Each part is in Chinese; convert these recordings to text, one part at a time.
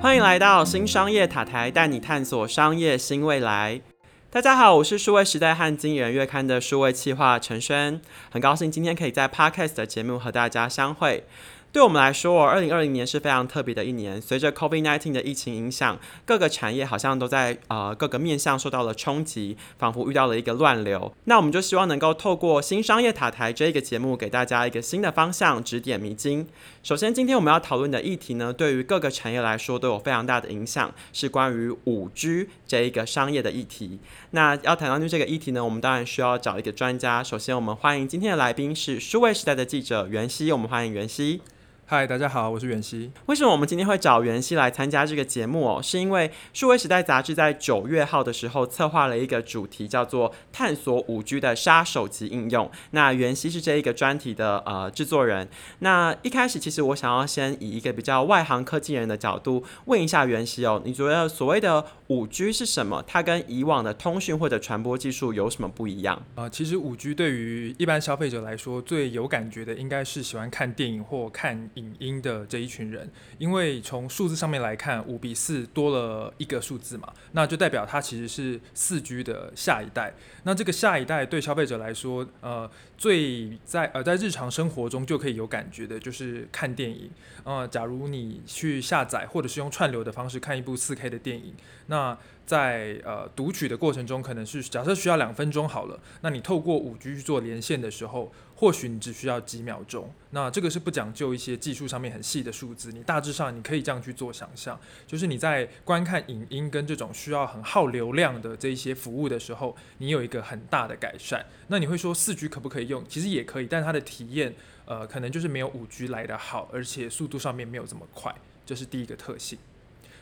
欢迎来到新商业塔台，带你探索商业新未来。大家好，我是数位时代和经人月刊的数位企划陈轩，很高兴今天可以在 Podcast 的节目和大家相会。对我们来说，二零二零年是非常特别的一年。随着 COVID-19 的疫情影响，各个产业好像都在呃各个面向受到了冲击，仿佛遇到了一个乱流。那我们就希望能够透过新商业塔台这一个节目，给大家一个新的方向，指点迷津。首先，今天我们要讨论的议题呢，对于各个产业来说都有非常大的影响，是关于五 G 这一个商业的议题。那要谈到这个议题呢，我们当然需要找一个专家。首先，我们欢迎今天的来宾是数位时代的记者袁熙，我们欢迎袁熙。嗨，大家好，我是袁熙。为什么我们今天会找袁熙来参加这个节目哦？是因为数位时代杂志在九月号的时候策划了一个主题，叫做“探索五 G 的杀手级应用”。那袁熙是这一个专题的呃制作人。那一开始，其实我想要先以一个比较外行科技人的角度问一下袁熙哦，你觉得所谓的五 G 是什么？它跟以往的通讯或者传播技术有什么不一样？啊，其实五 G 对于一般消费者来说最有感觉的，应该是喜欢看电影或看。影音的这一群人，因为从数字上面来看，五比四多了一个数字嘛，那就代表它其实是四 G 的下一代。那这个下一代对消费者来说，呃，最在呃在日常生活中就可以有感觉的，就是看电影。呃，假如你去下载或者是用串流的方式看一部四 K 的电影，那在呃读取的过程中，可能是假设需要两分钟好了，那你透过五 G 去做连线的时候。或许你只需要几秒钟，那这个是不讲究一些技术上面很细的数字，你大致上你可以这样去做想象，就是你在观看影音跟这种需要很耗流量的这一些服务的时候，你有一个很大的改善。那你会说四 G 可不可以用？其实也可以，但它的体验呃可能就是没有五 G 来的好，而且速度上面没有这么快，这是第一个特性。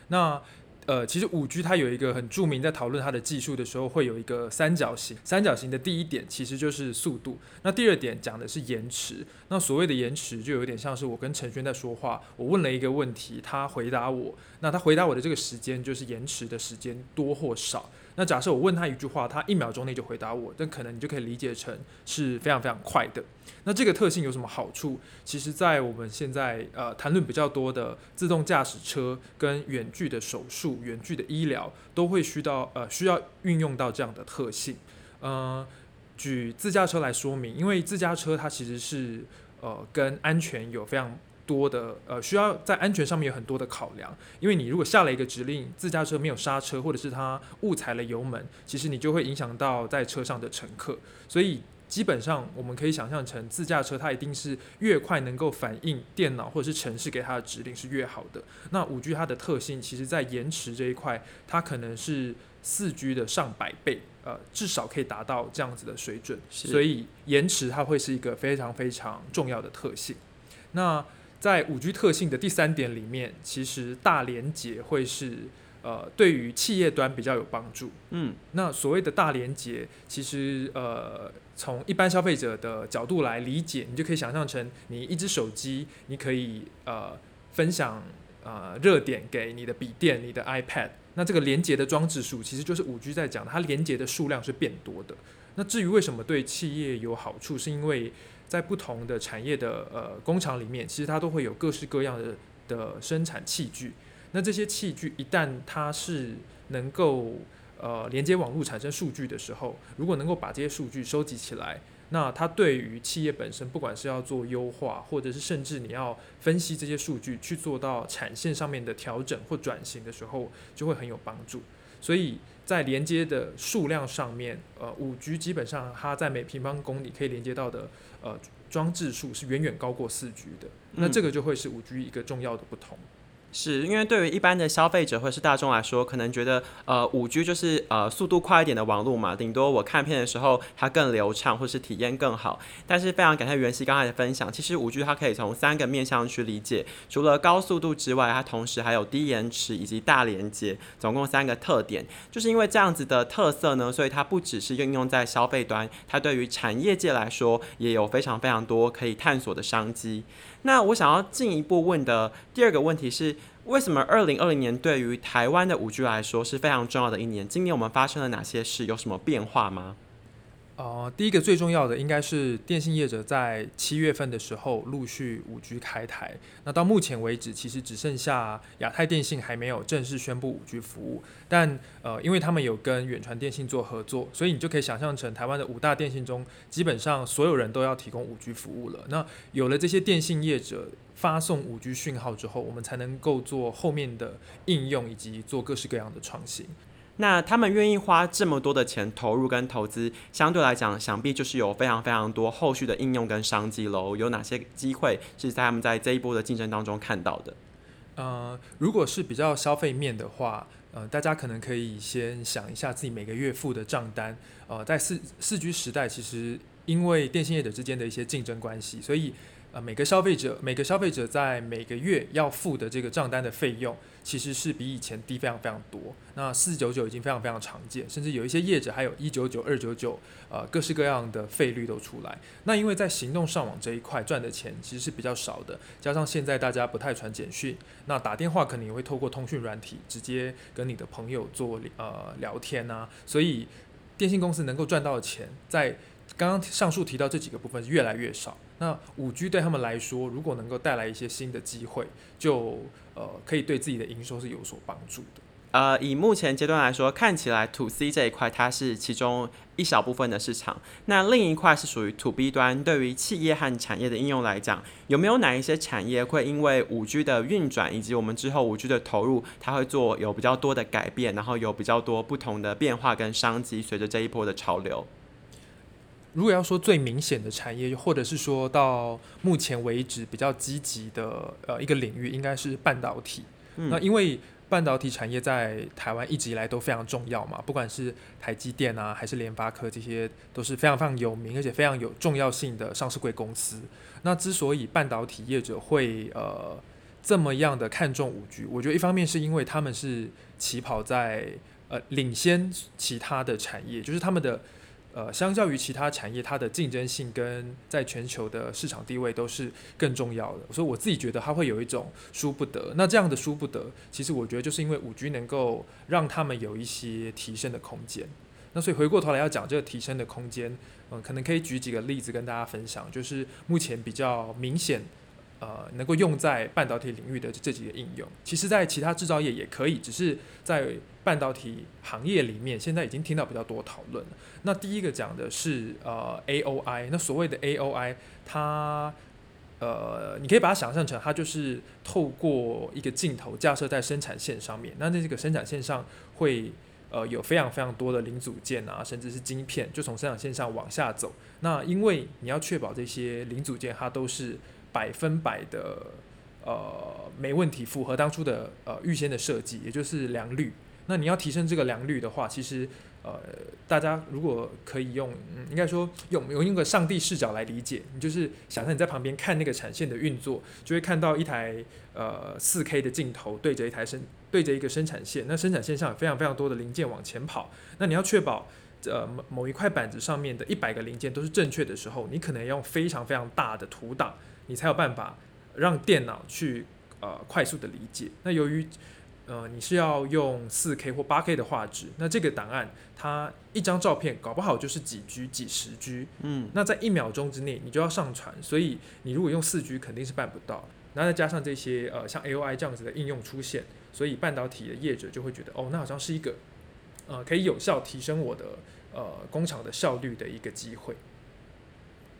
那呃，其实五 G 它有一个很著名，在讨论它的技术的时候，会有一个三角形。三角形的第一点其实就是速度，那第二点讲的是延迟。那所谓的延迟，就有点像是我跟陈轩在说话，我问了一个问题，他回答我，那他回答我的这个时间就是延迟的时间多或少。那假设我问他一句话，他一秒钟内就回答我，那可能你就可以理解成是非常非常快的。那这个特性有什么好处？其实，在我们现在呃谈论比较多的自动驾驶车跟远距的手术、远距的医疗，都会需到呃需要运用到这样的特性。呃，举自驾车来说明，因为自驾车它其实是呃跟安全有非常。多的呃，需要在安全上面有很多的考量，因为你如果下了一个指令，自驾车没有刹车，或者是它误踩了油门，其实你就会影响到在车上的乘客。所以基本上我们可以想象成，自驾车它一定是越快能够反映电脑或者是城市给它的指令是越好的。那五 G 它的特性，其实在延迟这一块，它可能是四 G 的上百倍，呃，至少可以达到这样子的水准。所以延迟它会是一个非常非常重要的特性。那在五 G 特性的第三点里面，其实大连接会是呃对于企业端比较有帮助。嗯，那所谓的大连接，其实呃从一般消费者的角度来理解，你就可以想象成你一只手机，你可以呃分享呃热点给你的笔电、你的 iPad。那这个连接的装置数，其实就是五 G 在讲，它连接的数量是变多的。那至于为什么对企业有好处，是因为在不同的产业的呃工厂里面，其实它都会有各式各样的的生产器具。那这些器具一旦它是能够呃连接网络产生数据的时候，如果能够把这些数据收集起来，那它对于企业本身，不管是要做优化，或者是甚至你要分析这些数据去做到产线上面的调整或转型的时候，就会很有帮助。所以在连接的数量上面，呃，五 G 基本上它在每平方公里可以连接到的呃装置数是远远高过四 G 的，那这个就会是五 G 一个重要的不同。是因为对于一般的消费者或是大众来说，可能觉得呃五 G 就是呃速度快一点的网络嘛，顶多我看片的时候它更流畅或是体验更好。但是非常感谢袁熙刚才的分享，其实五 G 它可以从三个面向去理解，除了高速度之外，它同时还有低延迟以及大连接，总共三个特点。就是因为这样子的特色呢，所以它不只是应用在消费端，它对于产业界来说也有非常非常多可以探索的商机。那我想要进一步问的第二个问题是，为什么二零二零年对于台湾的五 G 来说是非常重要的一年？今年我们发生了哪些事？有什么变化吗？呃，第一个最重要的应该是电信业者在七月份的时候陆续五 G 开台。那到目前为止，其实只剩下亚太电信还没有正式宣布五 G 服务。但呃，因为他们有跟远传电信做合作，所以你就可以想象成台湾的五大电信中，基本上所有人都要提供五 G 服务了。那有了这些电信业者发送五 G 讯号之后，我们才能够做后面的应用以及做各式各样的创新。那他们愿意花这么多的钱投入跟投资，相对来讲，想必就是有非常非常多后续的应用跟商机喽。有哪些机会是在他们在这一波的竞争当中看到的？呃，如果是比较消费面的话，呃，大家可能可以先想一下自己每个月付的账单。呃，在四四 G 时代，其实因为电信业者之间的一些竞争关系，所以。呃，每个消费者每个消费者在每个月要付的这个账单的费用，其实是比以前低非常非常多。那四九九已经非常非常常见，甚至有一些业者还有一九九、二九九，呃，各式各样的费率都出来。那因为在行动上网这一块赚的钱其实是比较少的，加上现在大家不太传简讯，那打电话可能也会透过通讯软体直接跟你的朋友做呃聊天啊，所以电信公司能够赚到的钱，在刚刚上述提到这几个部分是越来越少。那五 G 对他们来说，如果能够带来一些新的机会，就呃可以对自己的营收是有所帮助的。呃，以目前阶段来说，看起来 To C 这一块它是其中一小部分的市场，那另一块是属于 To B 端。对于企业和产业的应用来讲，有没有哪一些产业会因为五 G 的运转以及我们之后五 G 的投入，它会做有比较多的改变，然后有比较多不同的变化跟商机，随着这一波的潮流？如果要说最明显的产业，或者是说到目前为止比较积极的呃一个领域，应该是半导体。那因为半导体产业在台湾一直以来都非常重要嘛，不管是台积电啊，还是联发科，这些都是非常非常有名而且非常有重要性的上市贵公司。那之所以半导体业者会呃这么样的看重五 G，我觉得一方面是因为他们是起跑在呃领先其他的产业，就是他们的。呃，相较于其他产业，它的竞争性跟在全球的市场地位都是更重要的。所以我自己觉得它会有一种输不得。那这样的输不得，其实我觉得就是因为五 G 能够让他们有一些提升的空间。那所以回过头来要讲这个提升的空间，嗯，可能可以举几个例子跟大家分享，就是目前比较明显。呃，能够用在半导体领域的这几个应用，其实在其他制造业也可以，只是在半导体行业里面，现在已经听到比较多讨论了。那第一个讲的是呃 A O I，那所谓的 A O I，它呃，你可以把它想象成它就是透过一个镜头架设在生产线上面，那在这个生产线上会呃有非常非常多的零组件啊，甚至是晶片，就从生产线上往下走。那因为你要确保这些零组件它都是百分百的呃没问题，符合当初的呃预先的设计，也就是良率。那你要提升这个良率的话，其实呃大家如果可以用，应该说用用一个上帝视角来理解，你就是想象你在旁边看那个产线的运作，就会看到一台呃四 K 的镜头对着一台生对着一个生产线，那生产线上有非常非常多的零件往前跑，那你要确保。呃，某某一块板子上面的一百个零件都是正确的时候，你可能要用非常非常大的图档，你才有办法让电脑去呃快速的理解。那由于呃你是要用四 K 或八 K 的画质，那这个档案它一张照片搞不好就是几 G 几十 G，嗯，那在一秒钟之内你就要上传，所以你如果用四 G 肯定是办不到。那再加上这些呃像 AOI 这样子的应用出现，所以半导体的业者就会觉得哦，那好像是一个。呃，可以有效提升我的呃工厂的效率的一个机会。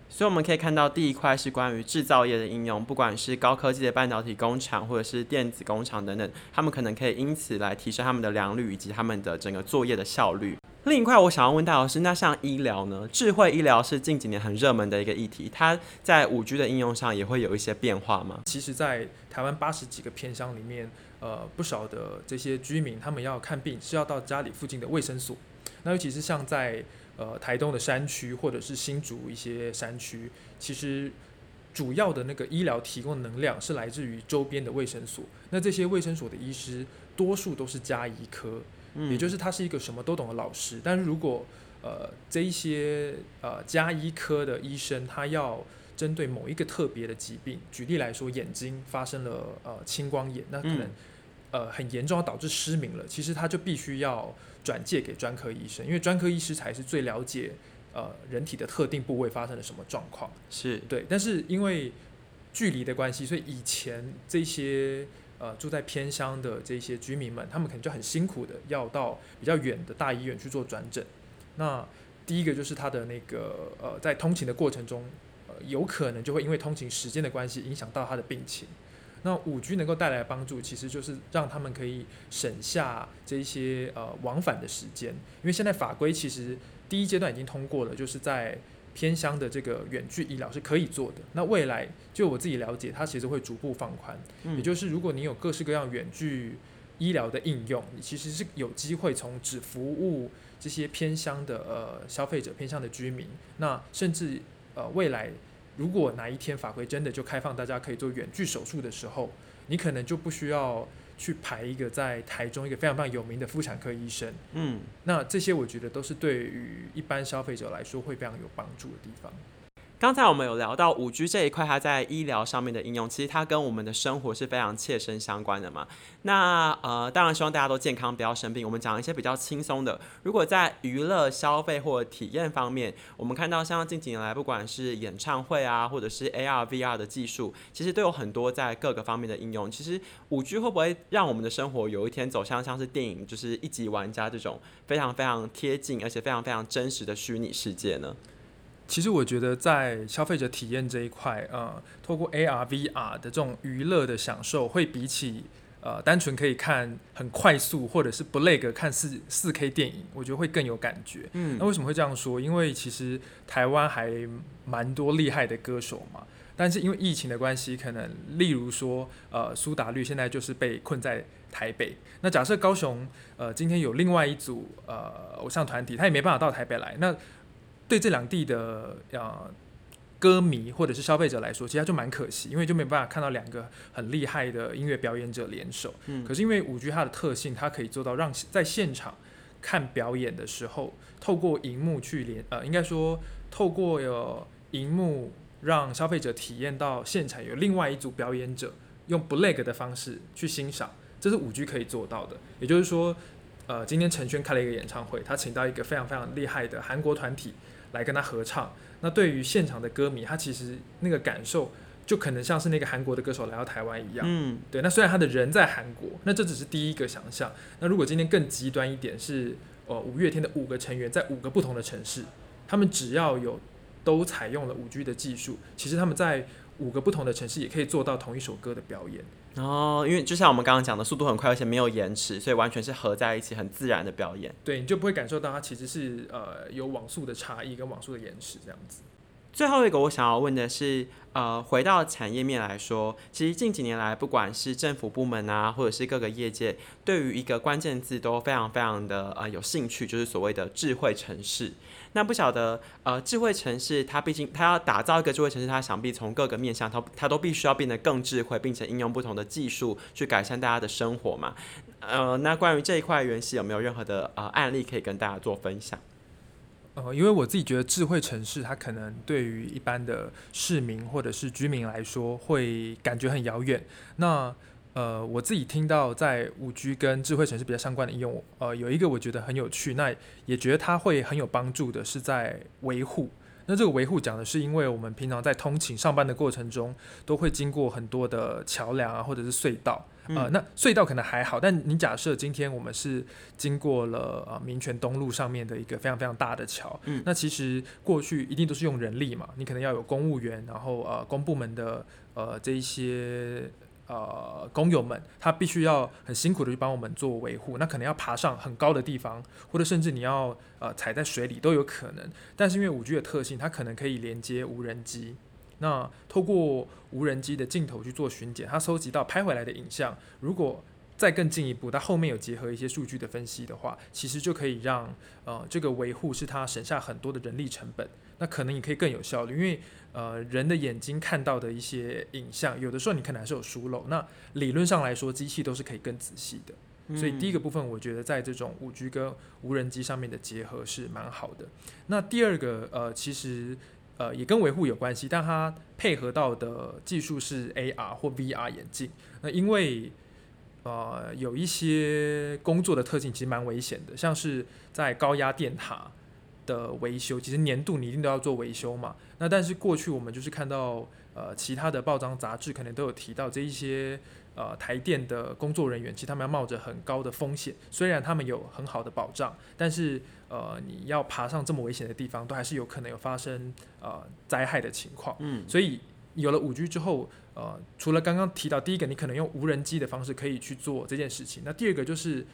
所以我们可以看到，第一块是关于制造业的应用，不管是高科技的半导体工厂，或者是电子工厂等等，他们可能可以因此来提升他们的良率以及他们的整个作业的效率。另一块，我想要问戴老师，那像医疗呢？智慧医疗是近几年很热门的一个议题，它在五 G 的应用上也会有一些变化吗？其实，在台湾八十几个偏乡里面。呃，不少的这些居民，他们要看病是要到家里附近的卫生所。那尤其是像在呃台东的山区，或者是新竹一些山区，其实主要的那个医疗提供能量是来自于周边的卫生所。那这些卫生所的医师，多数都是加医科，也就是他是一个什么都懂的老师。但是如果呃这一些呃加医科的医生，他要针对某一个特别的疾病，举例来说，眼睛发生了呃青光眼，那可能呃很严重，要导致失明了。其实他就必须要转介给专科医生，因为专科医师才是最了解呃人体的特定部位发生了什么状况。是对，但是因为距离的关系，所以以前这些呃住在偏乡的这些居民们，他们可能就很辛苦的要到比较远的大医院去做转诊。那第一个就是他的那个呃在通勤的过程中，呃有可能就会因为通勤时间的关系影响到他的病情。那五 G 能够带来的帮助，其实就是让他们可以省下这一些呃往返的时间，因为现在法规其实第一阶段已经通过了，就是在偏乡的这个远距医疗是可以做的。那未来就我自己了解，它其实会逐步放宽，嗯也就是如果你有各式各样远距医疗的应用，你其实是有机会从只服务这些偏乡的呃消费者、偏乡的居民，那甚至呃未来。如果哪一天法规真的就开放，大家可以做远距手术的时候，你可能就不需要去排一个在台中一个非常非常有名的妇产科医生。嗯，那这些我觉得都是对于一般消费者来说会非常有帮助的地方。刚才我们有聊到五 G 这一块，它在医疗上面的应用，其实它跟我们的生活是非常切身相关的嘛。那呃，当然希望大家都健康，不要生病。我们讲一些比较轻松的。如果在娱乐、消费或体验方面，我们看到像近几年来，不管是演唱会啊，或者是 AR、VR 的技术，其实都有很多在各个方面的应用。其实五 G 会不会让我们的生活有一天走向像是电影，就是一级玩家这种非常非常贴近，而且非常非常真实的虚拟世界呢？其实我觉得在消费者体验这一块，呃，透过 AR、VR 的这种娱乐的享受，会比起呃单纯可以看很快速或者是不累个看四四 K 电影，我觉得会更有感觉。嗯，那为什么会这样说？因为其实台湾还蛮多厉害的歌手嘛，但是因为疫情的关系，可能例如说呃苏打绿现在就是被困在台北。那假设高雄呃今天有另外一组呃偶像团体，他也没办法到台北来，那对这两地的呃歌迷或者是消费者来说，其实就蛮可惜，因为就没办法看到两个很厉害的音乐表演者联手。嗯。可是因为五 G 它的特性，它可以做到让在现场看表演的时候，透过荧幕去连呃，应该说透过有荧幕让消费者体验到现场有另外一组表演者用不 lag 的方式去欣赏，这是五 G 可以做到的。也就是说，呃，今天陈轩开了一个演唱会，他请到一个非常非常厉害的韩国团体。来跟他合唱，那对于现场的歌迷，他其实那个感受就可能像是那个韩国的歌手来到台湾一样。嗯，对。那虽然他的人在韩国，那这只是第一个想象。那如果今天更极端一点，是呃五月天的五个成员在五个不同的城市，他们只要有都采用了五 G 的技术，其实他们在五个不同的城市也可以做到同一首歌的表演。哦，因为就像我们刚刚讲的，速度很快，而且没有延迟，所以完全是合在一起，很自然的表演。对，你就不会感受到它其实是呃有网速的差异跟网速的延迟这样子。最后一个我想要问的是，呃，回到产业面来说，其实近几年来，不管是政府部门啊，或者是各个业界，对于一个关键字都非常非常的呃有兴趣，就是所谓的智慧城市。那不晓得，呃，智慧城市它毕竟它要打造一个智慧城市，它想必从各个面向，它它都必须要变得更智慧，并且应用不同的技术去改善大家的生活嘛。呃，那关于这一块元系有没有任何的呃案例可以跟大家做分享？呃，因为我自己觉得智慧城市它可能对于一般的市民或者是居民来说会感觉很遥远。那呃，我自己听到在五 G 跟智慧城市比较相关的应用，呃，有一个我觉得很有趣，那也觉得它会很有帮助的，是在维护。那这个维护讲的是，因为我们平常在通勤上班的过程中，都会经过很多的桥梁啊，或者是隧道。呃，那隧道可能还好，但你假设今天我们是经过了呃民权东路上面的一个非常非常大的桥，嗯，那其实过去一定都是用人力嘛，你可能要有公务员，然后呃公部门的呃这一些。呃，工友们，他必须要很辛苦的去帮我们做维护，那可能要爬上很高的地方，或者甚至你要呃踩在水里都有可能。但是因为五 G 的特性，它可能可以连接无人机，那透过无人机的镜头去做巡检，它收集到拍回来的影像，如果再更进一步，它后面有结合一些数据的分析的话，其实就可以让呃这个维护是它省下很多的人力成本，那可能也可以更有效率，因为。呃，人的眼睛看到的一些影像，有的时候你可能还是有疏漏。那理论上来说，机器都是可以更仔细的。所以第一个部分，我觉得在这种五 G 跟无人机上面的结合是蛮好的。那第二个，呃，其实呃也跟维护有关系，但它配合到的技术是 AR 或 VR 眼镜。那因为呃有一些工作的特性其实蛮危险的，像是在高压电塔。的维修，其实年度你一定都要做维修嘛。那但是过去我们就是看到呃其他的报章杂志可能都有提到这一些呃台电的工作人员，其实他们要冒着很高的风险，虽然他们有很好的保障，但是呃你要爬上这么危险的地方，都还是有可能有发生呃灾害的情况。嗯，所以有了五 G 之后，呃，除了刚刚提到第一个，你可能用无人机的方式可以去做这件事情。那第二个就是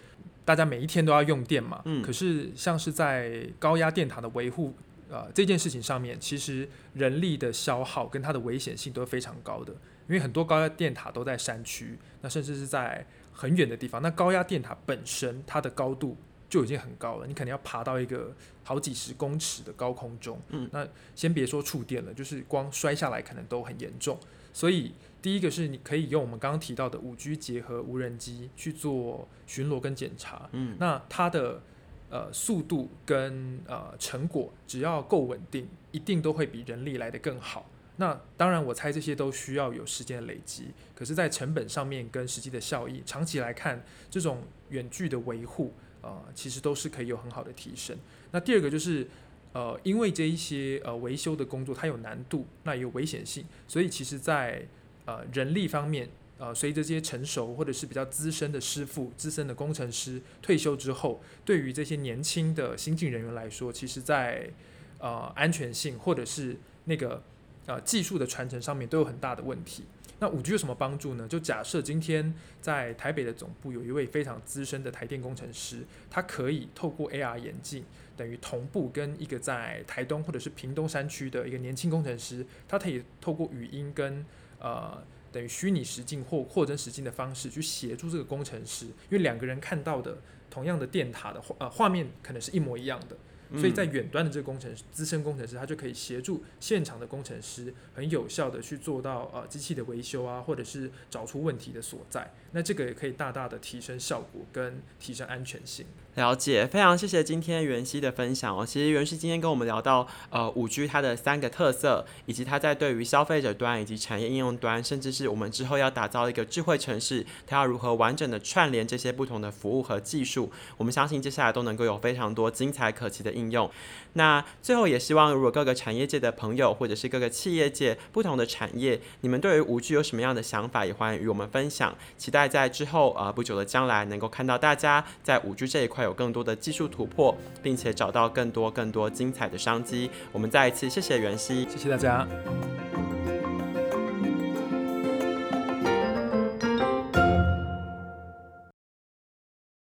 大家每一天都要用电嘛，嗯可是像是在高压电塔的维护。呃，这件事情上面，其实人力的消耗跟它的危险性都是非常高的，因为很多高压电塔都在山区，那甚至是在很远的地方。那高压电塔本身它的高度就已经很高了，你可能要爬到一个好几十公尺的高空中。嗯，那先别说触电了，就是光摔下来可能都很严重。所以第一个是你可以用我们刚刚提到的五 G 结合无人机去做巡逻跟检查。嗯，那它的呃速度跟呃成果只要够稳定，一定都会比人力来的更好。那当然，我猜这些都需要有时间的累积，可是，在成本上面跟实际的效益，长期来看，这种远距的维护，呃，其实都是可以有很好的提升。那第二个就是，呃，因为这一些呃维修的工作它有难度，那也有危险性，所以其实在呃人力方面，呃，随着这些成熟或者是比较资深的师傅、资深的工程师退休之后，对于这些年轻的新进人员来说，其实在呃安全性或者是那个呃技术的传承上面都有很大的问题。那五 G 有什么帮助呢？就假设今天在台北的总部有一位非常资深的台电工程师，他可以透过 AR 眼镜，等于同步跟一个在台东或者是屏东山区的一个年轻工程师，他可以透过语音跟呃等于虚拟实境或扩增实境的方式去协助这个工程师，因为两个人看到的同样的电塔的画呃画面可能是一模一样的，所以在远端的这个工程师资深工程师，他就可以协助现场的工程师很有效的去做到呃机器的维修啊，或者是找出问题的所在。那这个也可以大大的提升效果跟提升安全性。了解，非常谢谢今天袁熙的分享哦。其实袁熙今天跟我们聊到，呃，五 G 它的三个特色，以及它在对于消费者端以及产业应用端，甚至是我们之后要打造一个智慧城市，它要如何完整的串联这些不同的服务和技术，我们相信接下来都能够有非常多精彩可期的应用。那最后也希望，如果各个产业界的朋友，或者是各个企业界不同的产业，你们对于五 G 有什么样的想法，也欢迎与我们分享。期待在之后呃不久的将来，能够看到大家在五 G 这一块有更多的技术突破，并且找到更多更多精彩的商机。我们再一次谢谢袁熙。谢谢大家。